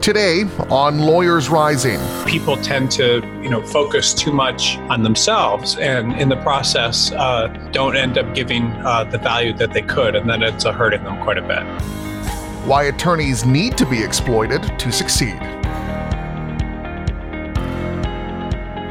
Today on Lawyers Rising. People tend to, you know, focus too much on themselves, and in the process, uh, don't end up giving uh, the value that they could, and then it's uh, hurting them quite a bit. Why attorneys need to be exploited to succeed.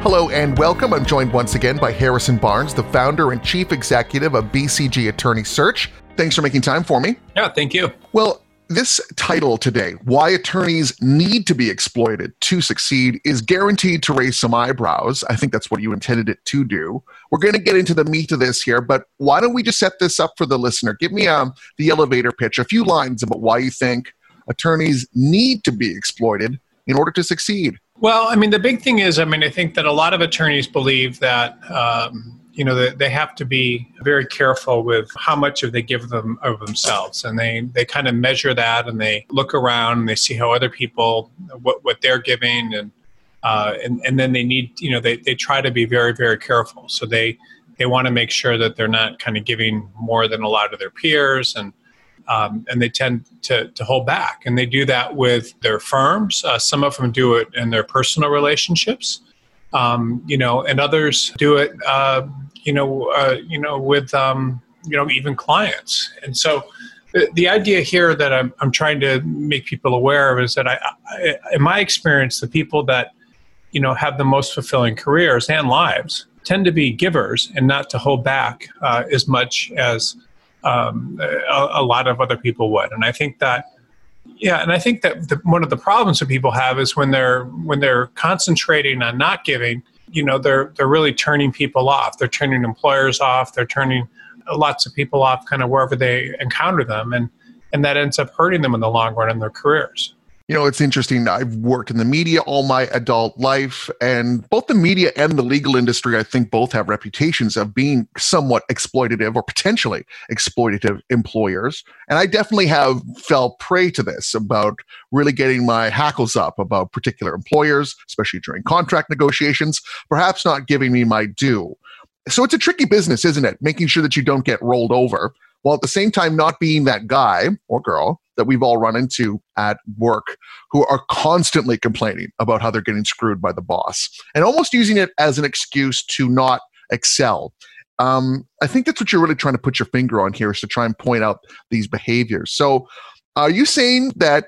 Hello and welcome. I'm joined once again by Harrison Barnes, the founder and chief executive of BCG Attorney Search. Thanks for making time for me. Yeah, thank you. Well, this title today, Why Attorneys Need to Be Exploited to Succeed, is guaranteed to raise some eyebrows. I think that's what you intended it to do. We're going to get into the meat of this here, but why don't we just set this up for the listener? Give me um, the elevator pitch, a few lines about why you think attorneys need to be exploited in order to succeed. Well, I mean, the big thing is, I mean, I think that a lot of attorneys believe that. Um, you know they, they have to be very careful with how much of they give them of themselves. And they they kind of measure that and they look around and they see how other people what what they're giving and uh, and and then they need you know they, they try to be very very careful. So they they want to make sure that they're not kind of giving more than a lot of their peers and um, and they tend to, to hold back. And they do that with their firms. Uh, some of them do it in their personal relationships. Um, you know and others do it uh, you know, uh, you know, with um, you know even clients. And so, the, the idea here that I'm I'm trying to make people aware of is that I, I, in my experience, the people that you know have the most fulfilling careers and lives tend to be givers and not to hold back uh, as much as um, a, a, lot of other people would. And I think that. Yeah, and I think that the, one of the problems that people have is when they're when they're concentrating on not giving, you know they're they're really turning people off. They're turning employers off. They're turning lots of people off kind of wherever they encounter them. And and that ends up hurting them in the long run in their careers you know, it's interesting. I've worked in the media all my adult life, and both the media and the legal industry, I think, both have reputations of being somewhat exploitative or potentially exploitative employers. And I definitely have fell prey to this about really getting my hackles up about particular employers, especially during contract negotiations, perhaps not giving me my due. So it's a tricky business, isn't it? Making sure that you don't get rolled over while at the same time not being that guy or girl that we've all run into at work who are constantly complaining about how they're getting screwed by the boss and almost using it as an excuse to not excel. Um, I think that's what you're really trying to put your finger on here is to try and point out these behaviors. So, are you saying that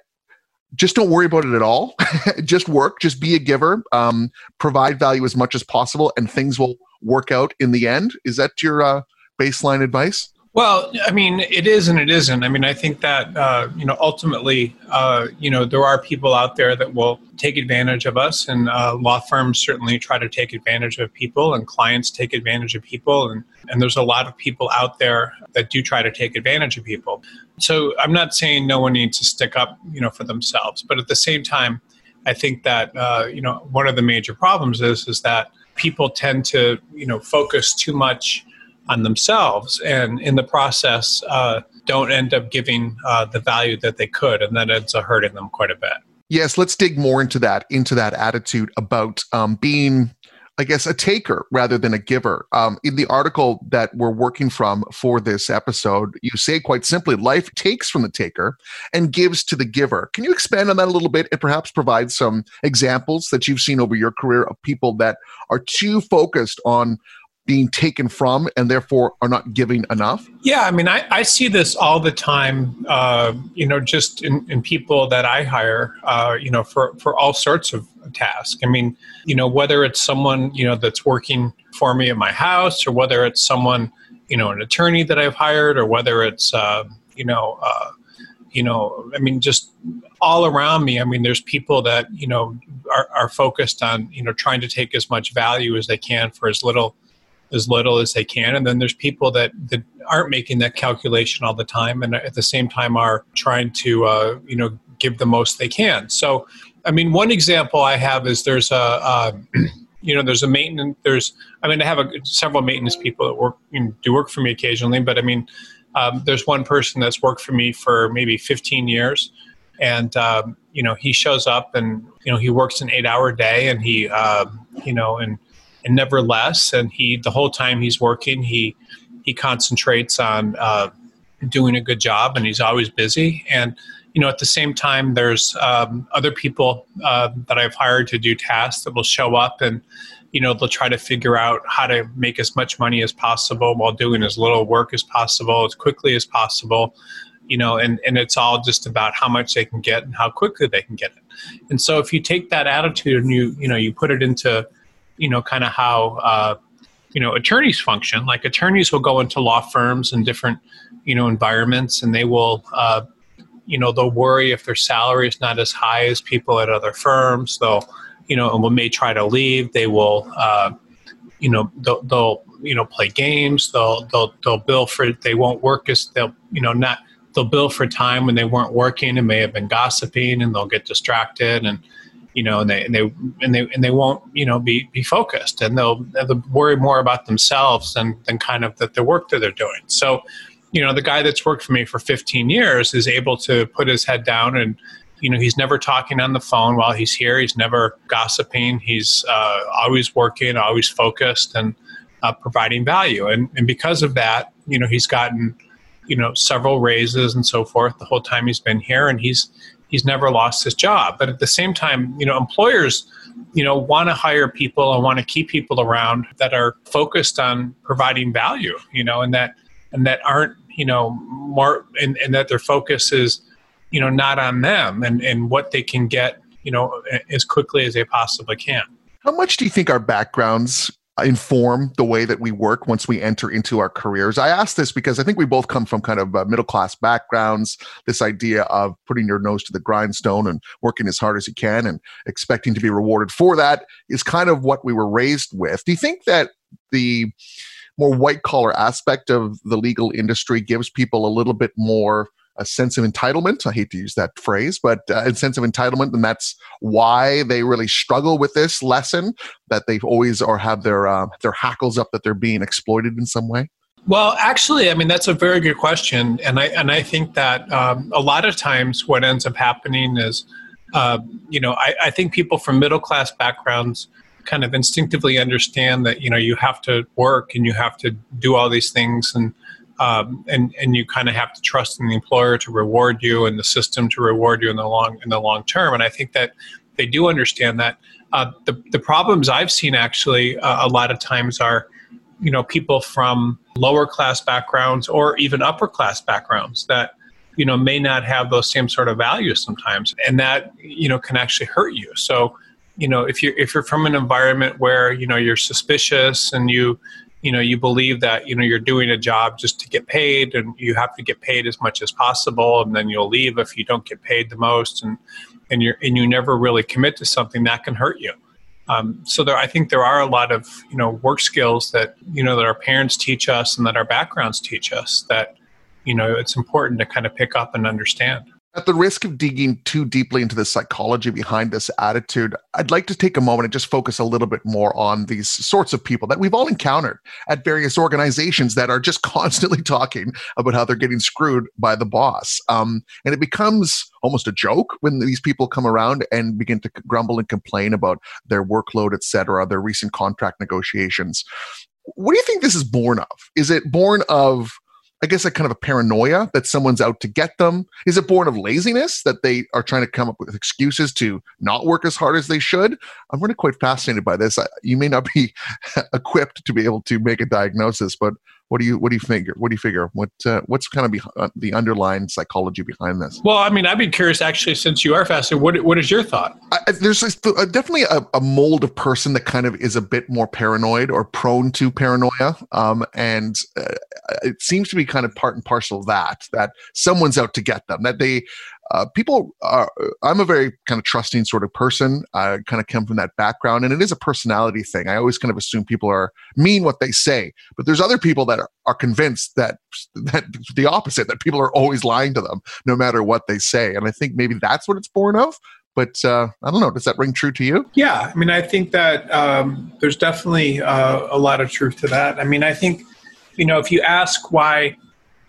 just don't worry about it at all? just work, just be a giver, um, provide value as much as possible, and things will work out in the end? Is that your uh, baseline advice? Well, I mean, it is and it isn't. I mean, I think that uh, you know ultimately, uh, you know, there are people out there that will take advantage of us, and uh, law firms certainly try to take advantage of people, and clients take advantage of people, and and there's a lot of people out there that do try to take advantage of people. So I'm not saying no one needs to stick up, you know, for themselves, but at the same time, I think that uh, you know one of the major problems is is that people tend to you know focus too much on themselves and in the process uh, don't end up giving uh, the value that they could and that ends up hurting them quite a bit yes let's dig more into that into that attitude about um, being I guess, a taker rather than a giver. Um, in the article that we're working from for this episode, you say quite simply, life takes from the taker and gives to the giver. Can you expand on that a little bit and perhaps provide some examples that you've seen over your career of people that are too focused on being taken from and therefore are not giving enough? Yeah, I mean, I, I see this all the time, uh, you know, just in, in people that I hire, uh, you know, for, for all sorts of tasks. I mean, you know, whether it's someone, you know, that's working for me at my house or whether it's someone, you know, an attorney that I've hired or whether it's, uh, you know, uh, you know, I mean, just all around me. I mean, there's people that, you know, are, are focused on, you know, trying to take as much value as they can for as little as little as they can. And then there's people that, that aren't making that calculation all the time and at the same time are trying to uh, you know give the most they can. So i mean one example i have is there's a uh, you know there's a maintenance there's i mean i have a, several maintenance people that work you know, do work for me occasionally but i mean um, there's one person that's worked for me for maybe 15 years and um, you know he shows up and you know he works an eight hour day and he uh, you know and and never less. And he, the whole time he's working, he he concentrates on uh, doing a good job, and he's always busy. And you know, at the same time, there's um, other people uh, that I've hired to do tasks that will show up and, you know, they'll try to figure out how to make as much money as possible while doing as little work as possible, as quickly as possible, you know, and, and it's all just about how much they can get and how quickly they can get it. And so if you take that attitude and you, you know, you put it into, you know, kind of how, uh, you know, attorneys function, like attorneys will go into law firms and different, you know, environments and they will, uh, you know they'll worry if their salary is not as high as people at other firms. They'll you know and when they try to leave. They will uh, you know they'll, they'll you know play games. They'll they'll they'll bill for they won't work as they'll you know not they'll bill for time when they weren't working and may have been gossiping and they'll get distracted and you know and they and they and they, and they won't you know be be focused and they'll, they'll worry more about themselves than than kind of that the work that they're doing. So you know the guy that's worked for me for 15 years is able to put his head down and you know he's never talking on the phone while he's here. He's never gossiping. He's uh, always working always focused and uh, providing value. And, and because of that you know he's gotten you know several raises and so forth the whole time he's been here and he's he's never lost his job. But at the same time you know employers you know want to hire people and want to keep people around that are focused on providing value you know and that and that aren't you know more and, and that their focus is you know not on them and and what they can get you know as quickly as they possibly can. How much do you think our backgrounds inform the way that we work once we enter into our careers. I ask this because I think we both come from kind of uh, middle class backgrounds. This idea of putting your nose to the grindstone and working as hard as you can and expecting to be rewarded for that is kind of what we were raised with. Do you think that the more white collar aspect of the legal industry gives people a little bit more a sense of entitlement. I hate to use that phrase, but uh, a sense of entitlement, and that's why they really struggle with this lesson that they've always or have their uh, their hackles up that they're being exploited in some way. Well, actually, I mean that's a very good question, and I and I think that um, a lot of times what ends up happening is, uh, you know, I, I think people from middle class backgrounds kind of instinctively understand that you know you have to work and you have to do all these things and um, and and you kind of have to trust in the employer to reward you and the system to reward you in the long in the long term. And I think that they do understand that. Uh, the the problems I've seen actually uh, a lot of times are you know people from lower class backgrounds or even upper class backgrounds that you know may not have those same sort of values sometimes. And that you know can actually hurt you. So you know if you're if you're from an environment where you know you're suspicious and you you know you believe that you know you're doing a job just to get paid and you have to get paid as much as possible and then you'll leave if you don't get paid the most and and you and you never really commit to something that can hurt you um, so there, I think there are a lot of you know work skills that you know that our parents teach us and that our backgrounds teach us that you know it's important to kind of pick up and understand. At the risk of digging too deeply into the psychology behind this attitude, I'd like to take a moment and just focus a little bit more on these sorts of people that we've all encountered at various organizations that are just constantly talking about how they're getting screwed by the boss. Um, and it becomes almost a joke when these people come around and begin to grumble and complain about their workload, et cetera, their recent contract negotiations. What do you think this is born of? Is it born of I guess a kind of a paranoia that someone's out to get them? Is it born of laziness that they are trying to come up with excuses to not work as hard as they should? I'm really quite fascinated by this. You may not be equipped to be able to make a diagnosis, but what do you what do you figure? What do you figure? What uh, what's kind of behind, uh, the underlying psychology behind this? Well, I mean, I'd be curious actually, since you are fascinated. What what is your thought? I, there's a, definitely a, a, mold of person that kind of is a bit more paranoid or prone to paranoia, um, and uh, it seems to be kind of part and parcel of that. That someone's out to get them. That they uh, people are i'm a very kind of trusting sort of person i kind of come from that background and it is a personality thing i always kind of assume people are mean what they say but there's other people that are, are convinced that that the opposite that people are always lying to them no matter what they say and i think maybe that's what it's born of but uh, I don't know. Does that ring true to you? Yeah, I mean, I think that um, there's definitely uh, a lot of truth to that. I mean, I think, you know, if you ask why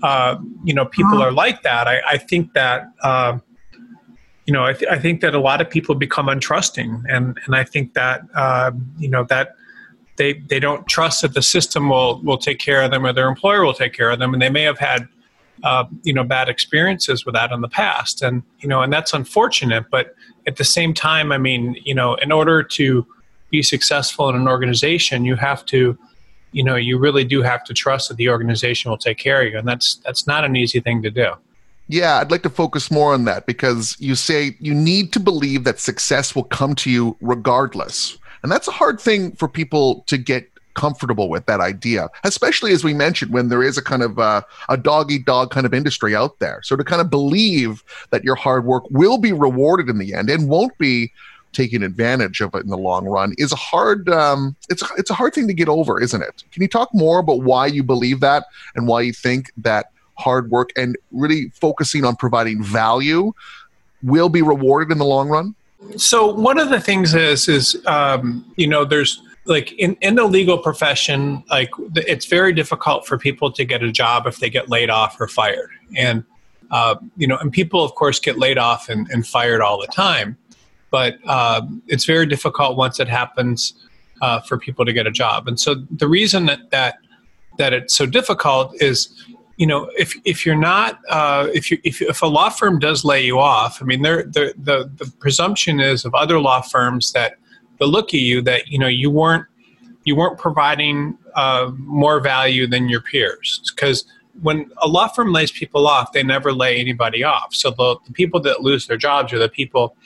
uh, you know people are like that. I, I think that uh, you know I, th- I, think that a lot of people become untrusting, and and I think that uh, you know that they they don't trust that the system will will take care of them or their employer will take care of them, and they may have had uh, you know bad experiences with that in the past. And you know and that's unfortunate. But at the same time i mean you know in order to be successful in an organization you have to you know you really do have to trust that the organization will take care of you and that's that's not an easy thing to do yeah i'd like to focus more on that because you say you need to believe that success will come to you regardless and that's a hard thing for people to get comfortable with that idea, especially as we mentioned, when there is a kind of uh, a dog eat dog kind of industry out there. So to kind of believe that your hard work will be rewarded in the end and won't be taken advantage of it in the long run is a hard um, it's it's a hard thing to get over, isn't it? Can you talk more about why you believe that and why you think that hard work and really focusing on providing value will be rewarded in the long run? So one of the things is is um, you know there's like in, in the legal profession like it's very difficult for people to get a job if they get laid off or fired and uh, you know and people of course get laid off and, and fired all the time but uh, it's very difficult once it happens uh, for people to get a job. And so the reason that that, that it's so difficult is you know if if you're not uh, if you if, if a law firm does lay you off i mean they're, the the presumption is of other law firms that the look at you that you know you weren't you weren't providing uh, more value than your peers. Because when a law firm lays people off they never lay anybody off. So the, the people that lose their jobs are the people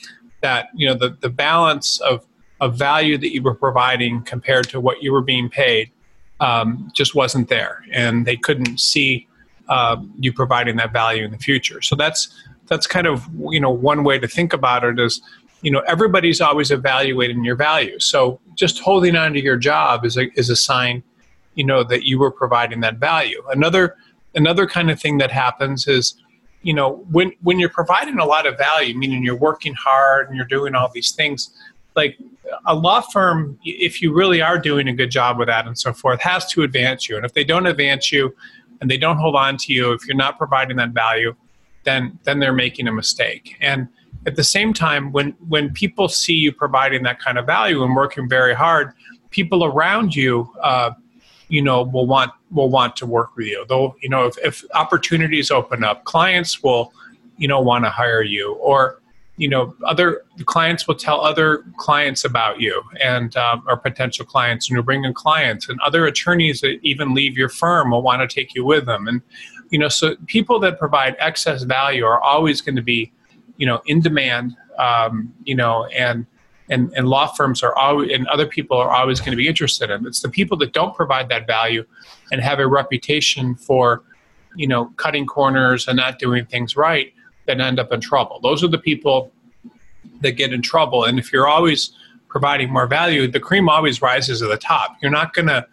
that you know the, the balance of, of value that you were providing compared to what you were being paid um, just wasn't there. And they couldn't see uh, you providing that value in the future. So that's that's kind of you know one way to think about it is you know everybody's always evaluating your value. So just holding on to your job is a, is a sign you know that you were providing that value. Another another kind of thing that happens is you know when when you're providing a lot of value meaning you're working hard and you're doing all these things like a law firm if you really are doing a good job with that and so forth has to advance you. And if they don't advance you and they don't hold on to you if you're not providing that value then then they're making a mistake. And at the same time, when when people see you providing that kind of value and working very hard, people around you, uh, you know, will want will want to work with you. Though, you know, if, if opportunities open up, clients will, you know, want to hire you, or you know, other clients will tell other clients about you and um, or potential clients, and you bring in clients, and other attorneys that even leave your firm will want to take you with them, and you know, so people that provide excess value are always going to be you know in demand um, you know and and and law firms are always and other people are always going to be interested in. It's the people that don't provide that value and have a reputation for you know cutting corners and not doing things right that end up in trouble. Those are the people that get in trouble and if you're always providing more value the cream always rises to the top. You're not going to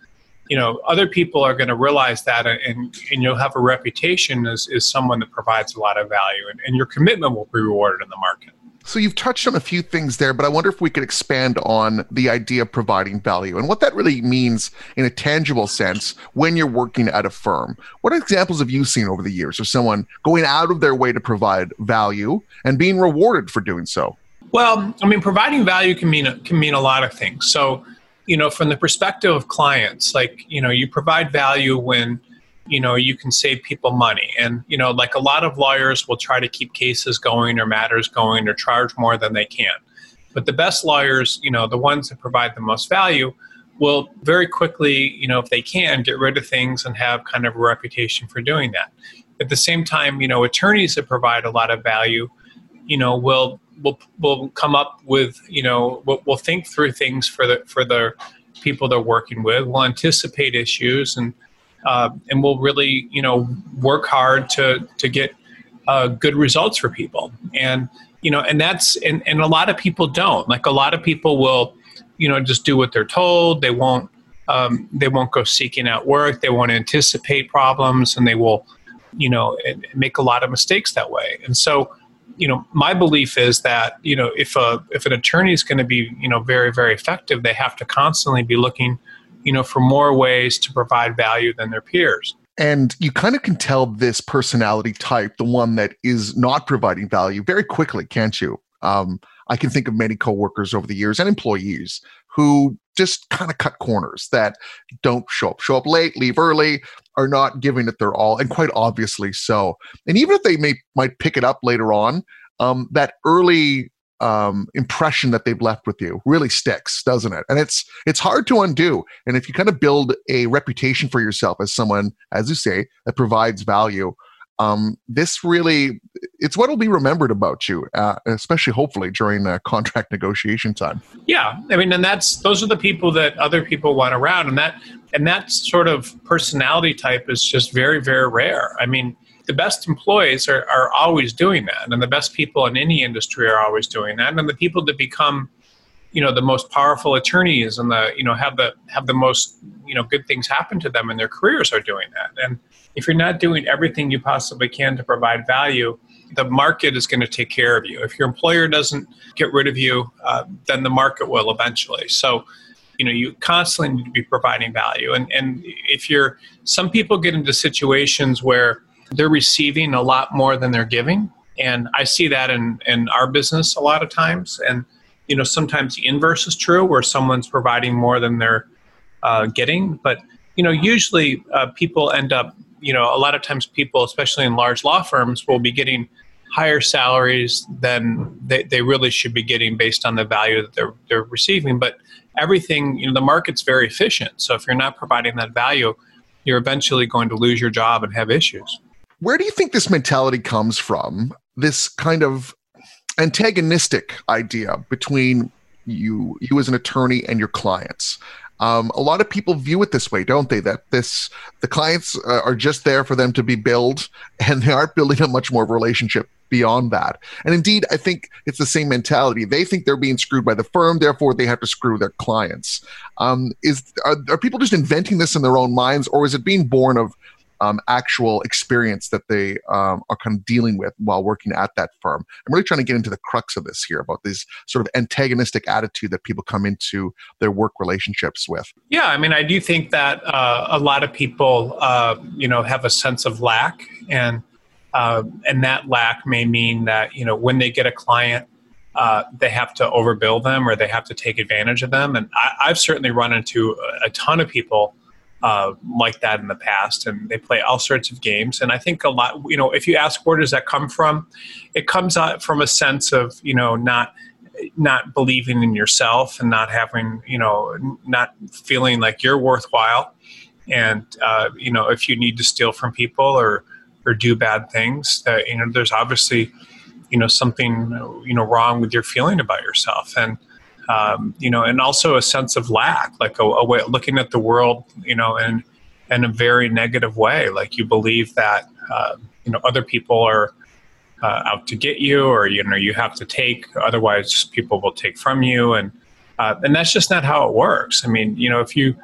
you know other people are going to realize that uh, and, and you'll have a reputation as, as someone that provides a lot of value and, and your commitment will be rewarded in the market so you've touched on a few things there, but I wonder if we could expand on the idea of providing value and what that really means in a tangible sense when you're working at a firm. What examples have you seen over the years of someone going out of their way to provide value and being rewarded for doing so? Well, I mean, providing value can mean can mean a lot of things. So you know from the perspective of clients like you know you provide value when you know you can save people money and you know like a lot of lawyers will try to keep cases going or matters going or charge more than they can but the best lawyers you know the ones that provide the most value will very quickly you know if they can get rid of things and have kind of a reputation for doing that at the same time you know attorneys that provide a lot of value you know will will will come up with you know we'll, we'll think through things for the for the people they're working with. We'll anticipate issues and uh, and we'll really you know work hard to to get uh, good results for people. And you know and that's and, and a lot of people don't. Like a lot of people will you know just do what they're told. They won't um, they won't go seeking out work. They won't anticipate problems, and they will you know make a lot of mistakes that way. And so you know, my belief is that you know if a if an attorney is going to be you know very very effective, they have to constantly be looking, you know, for more ways to provide value than their peers. And you kind of can tell this personality type, the one that is not providing value, very quickly, can't you? Um, I can think of many coworkers over the years and employees who just kind of cut corners that don't show up, show up late, leave early, are not giving it their all, and quite obviously so. And even if they may might pick it up later on, um, that early um, impression that they've left with you really sticks, doesn't it? And it's it's hard to undo. And if you kind of build a reputation for yourself as someone, as you say, that provides value, um, this really it's what will be remembered about you, uh, especially hopefully during the contract negotiation time. Yeah, I mean, and that's those are the people that other people want around, and that and that sort of personality type is just very very rare. I mean the best employees are, are always doing that and the best people in any industry are always doing that and the people that become you know the most powerful attorneys and the you know have the have the most you know good things happen to them in their careers are doing that. And if you're not doing everything you possibly can to provide value the market is going to take care of you. If your employer doesn't get rid of you uh, then the market will eventually. So you know you constantly need to be providing value. And and if you're some people get into situations where they're receiving a lot more than they're giving. And I see that in, in our business a lot of times. And, you know, sometimes the inverse is true where someone's providing more than they're uh, getting. But, you know, usually uh, people end up, you know, a lot of times people, especially in large law firms, will be getting higher salaries than they, they really should be getting based on the value that they're, they're receiving. But everything, you know, the market's very efficient. So if you're not providing that value, you're eventually going to lose your job and have issues. Where do you think this mentality comes from? This kind of antagonistic idea between you, you as an attorney, and your clients. Um, a lot of people view it this way, don't they? That this the clients uh, are just there for them to be billed, and they aren't building a much more relationship beyond that. And indeed, I think it's the same mentality. They think they're being screwed by the firm, therefore they have to screw their clients. Um, is are, are people just inventing this in their own minds, or is it being born of um, actual experience that they um, are kind of dealing with while working at that firm. I'm really trying to get into the crux of this here about this sort of antagonistic attitude that people come into their work relationships with. Yeah, I mean, I do think that uh, a lot of people, uh, you know, have a sense of lack, and uh, and that lack may mean that you know when they get a client. Uh, they have to overbill them or they have to take advantage of them. And I, I've certainly run into a ton of people uh, like that in the past, and they play all sorts of games. And I think a lot, you know, if you ask where does that come from, it comes out from a sense of you know not not believing in yourself and not having you know not feeling like you're worthwhile. And uh, you know, if you need to steal from people or or do bad things, that you know, there's obviously you know something you know wrong with your feeling about yourself and um, you know, and also a sense of lack, like a, a, way looking at the world, you know, in in a very negative way. Like you believe that uh, you know other people are uh, out to get you, or you know you have to take, otherwise people will take from you, and uh, and that's just not how it works. I mean, you know, if you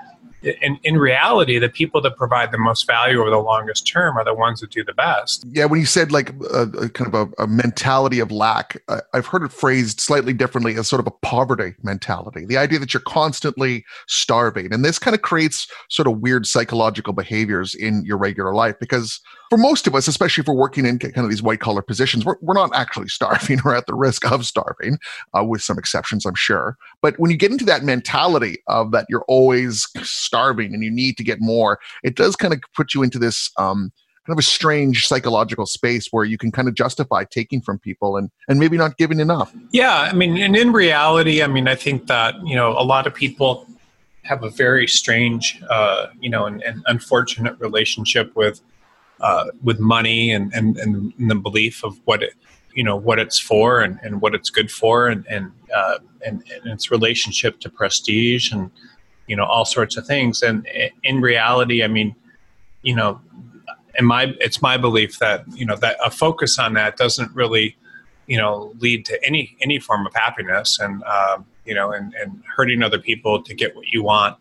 in, in reality, the people that provide the most value over the longest term are the ones that do the best. Yeah, when you said like a, a kind of a, a, mentality of lack, I, I've heard it phrased slightly differently as sort of a poverty mentality. The idea that you're constantly starving, and this kind of creates sort of weird psychological behaviors in your regular life because for most of us, especially if we're working in kind of these white collar positions, we're, we're not actually starving or at the risk of starving, uh, with some exceptions, I'm sure. But when you get into that mentality of that you're always starving and you need to get more, it does kind of put you into this um, kind of a strange psychological space where you can kind of justify taking from people and, and maybe not giving enough. Yeah. I mean, and in reality, I mean, I think that, you know, a lot of people have a very strange, uh, you know, and, and unfortunate relationship with uh, with money and, and, and the belief of what it, you know what it's for and, and what it's good for and and, uh, and and its relationship to prestige and you know all sorts of things. And in reality i mean you know my it's my belief that you know that a focus on that doesn't really you know lead to any any form of happiness and um, you know and, and hurting other people to get what you want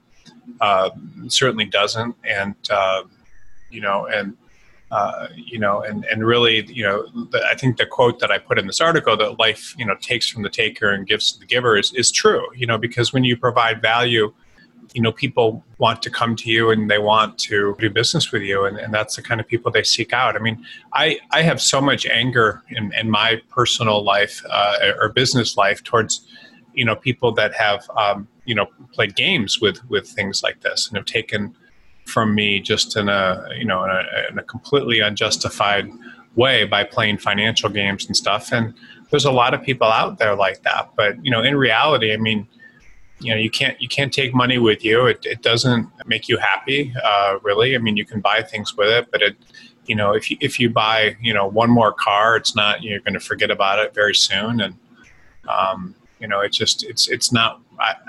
uh, certainly doesn't. And uh, you know and uh, you know, and, and really, you know, the, I think the quote that I put in this article that life, you know, takes from the taker and gives to the giver is, is true, you know, because when you provide value, you know, people want to come to you and they want to do business with you. And, and that's the kind of people they seek out. I mean, I, I have so much anger in, in my personal life uh, or business life towards, you know, people that have, um, you know played games with with things like this and have taken from me just in a you know in a, in a completely unjustified way by playing financial games and stuff. And there's a lot of people out there like that. But you know in reality i mean you know you can't you can't take money with you. It, it doesn't make you happy uh, really. I mean you can buy things with it but it you know if you if you buy you know one more car it's not you're going to forget about it very soon. And um, you know it's just it's it's not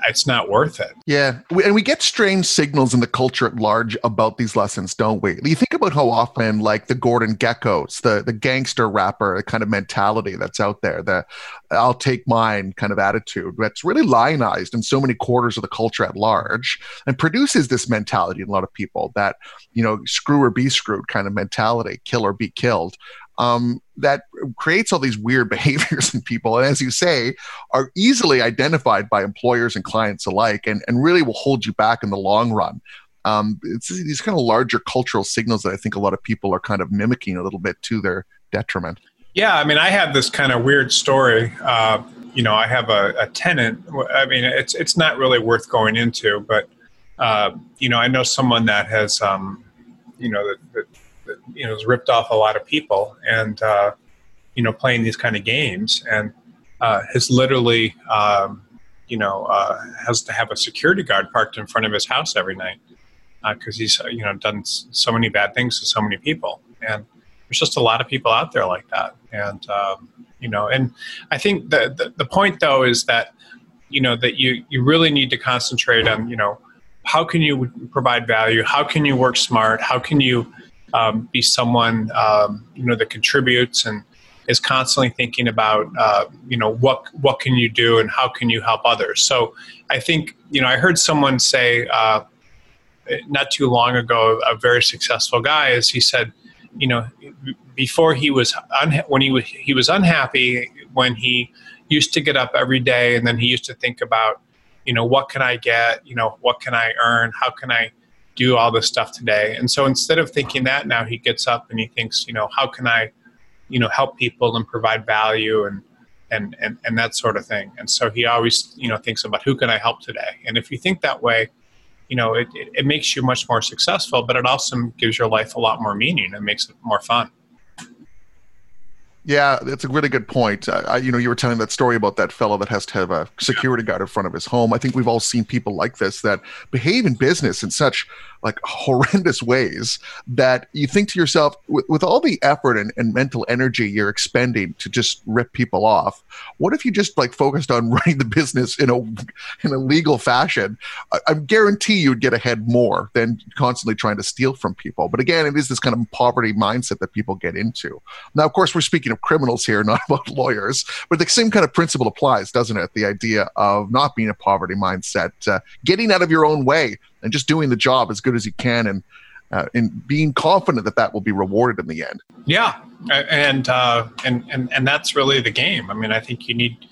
it's not worth it. Yeah, and we get strange signals in the culture at large about these lessons, don't we? You think about how often, like the Gordon Gekkos, the the gangster rapper kind of mentality that's out there, the "I'll take mine" kind of attitude, that's really lionized in so many quarters of the culture at large, and produces this mentality in a lot of people that you know screw or be screwed kind of mentality, kill or be killed um, that creates all these weird behaviors in people. And as you say, are easily identified by employers and clients alike and, and really will hold you back in the long run. Um, it's these kind of larger cultural signals that I think a lot of people are kind of mimicking a little bit to their detriment. Yeah, I mean, I have this kind of weird story. Uh, you know, I have a, a, tenant. I mean, it's it's not really worth going into, but uh, you know, I know someone that has, um, you know, that, that you know has ripped off a lot of people and uh, you know playing these kind of games and uh, has literally um, you know uh, has to have a security guard parked in front of his house every night because uh, he's you know done so many bad things to so many people. And there's just a lot of people out there like that. And um, you know and I think the, the the point though is that you know that you you really need to concentrate on you know how can you provide value? How can you work smart? How can you um, be someone um, you know that contributes and is constantly thinking about uh, you know what what can you do and how can you help others. So I think you know I heard someone say uh, not too long ago a very successful guy is he said you know before he was unha- when he was he was unhappy when he used to get up every day and then he used to think about you know what can I get you know what can I earn how can I do all this stuff today. And so instead of thinking that now he gets up and he thinks, you know, how can I, you know, help people and provide value and and and, and that sort of thing. And so he always, you know, thinks about who can I help today. And if you think that way, you know, it, it, it makes you much more successful, but it also gives your life a lot more meaning and makes it more fun. Yeah, that's a really good point. Uh, I, you know, you were telling that story about that fellow that has to have a security guard in front of his home. I think we've all seen people like this that behave in business in such like horrendous ways that you think to yourself, with, with all the effort and, and mental energy you're expending to just rip people off, what if you just like focused on running the business in a in a legal fashion? I, I guarantee you'd get ahead more than constantly trying to steal from people. But again, it is this kind of poverty mindset that people get into. Now, of course, we're speaking of criminals here, not about lawyers, but the same kind of principle applies, doesn't it? The idea of not being a poverty mindset, uh, getting out of your own way and just doing the job as good as you can and uh, and being confident that that will be rewarded in the end. Yeah, and uh, and and and that's really the game. I mean, I think you need,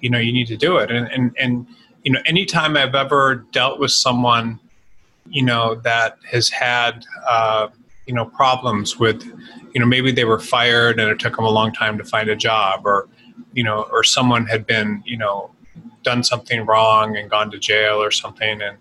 you know, you need to do it. And and and you know, anytime I've ever dealt with someone, you know, that has had uh, you know problems with, you know, maybe they were fired and it took them a long time to find a job, or you know, or someone had been, you know, done something wrong and gone to jail or something, and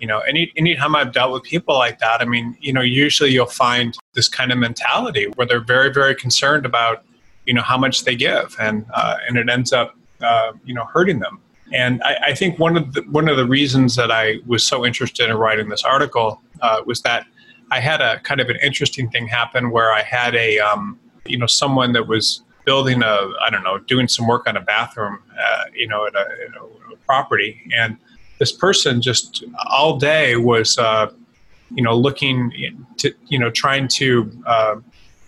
you know any anytime i've dealt with people like that i mean you know usually you'll find this kind of mentality where they're very very concerned about you know how much they give and uh, and it ends up uh, you know hurting them. And I, I, think one of the one of the reasons that I was so interested in writing this article uh, was that I had a kind of an interesting thing happen where I had a um, you know someone that was building a I don't know doing some work on a bathroom uh, you know at a, at a property. And this person just all day was uh, you know looking to you know trying to uh,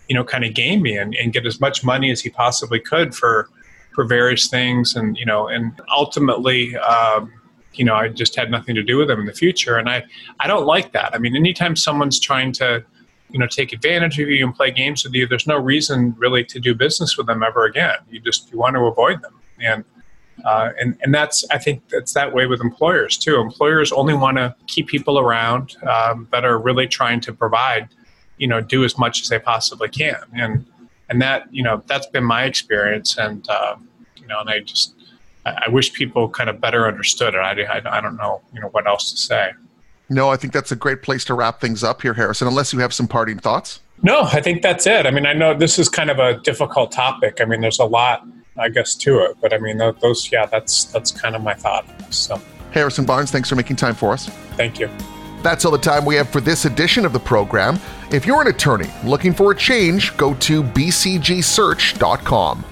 you know kind of game me and, and get as much money as he possibly could for for various things. And you know and ultimately um, you know I just had nothing to do with them in the future and I I don't like that I mean anytime someone's trying to you know take advantage of you and play games with you there's no reason really to do business with them ever again you just you want to avoid them and uh, and and that's I think that's that way with employers too. Employers only want to keep people around um, that are really trying to provide, you know, do as much as they possibly can. And and that you know that's been my experience. And uh, you know, and I just I, I wish people kind of better understood it. I, I, I don't know, you know, what else to say. No, I think that's a great place to wrap things up here, Harrison, unless you have some parting thoughts. No, I think that's it. I mean, I know this is kind of a difficult topic. I mean, there's a lot, I guess, to it. But I mean, those, yeah, that's that's kind of my thought. So, Harrison Barnes, thanks for making time for us. Thank you. That's all the time we have for this edition of the program. If you're an attorney looking for a change, go to bcgsearch.com.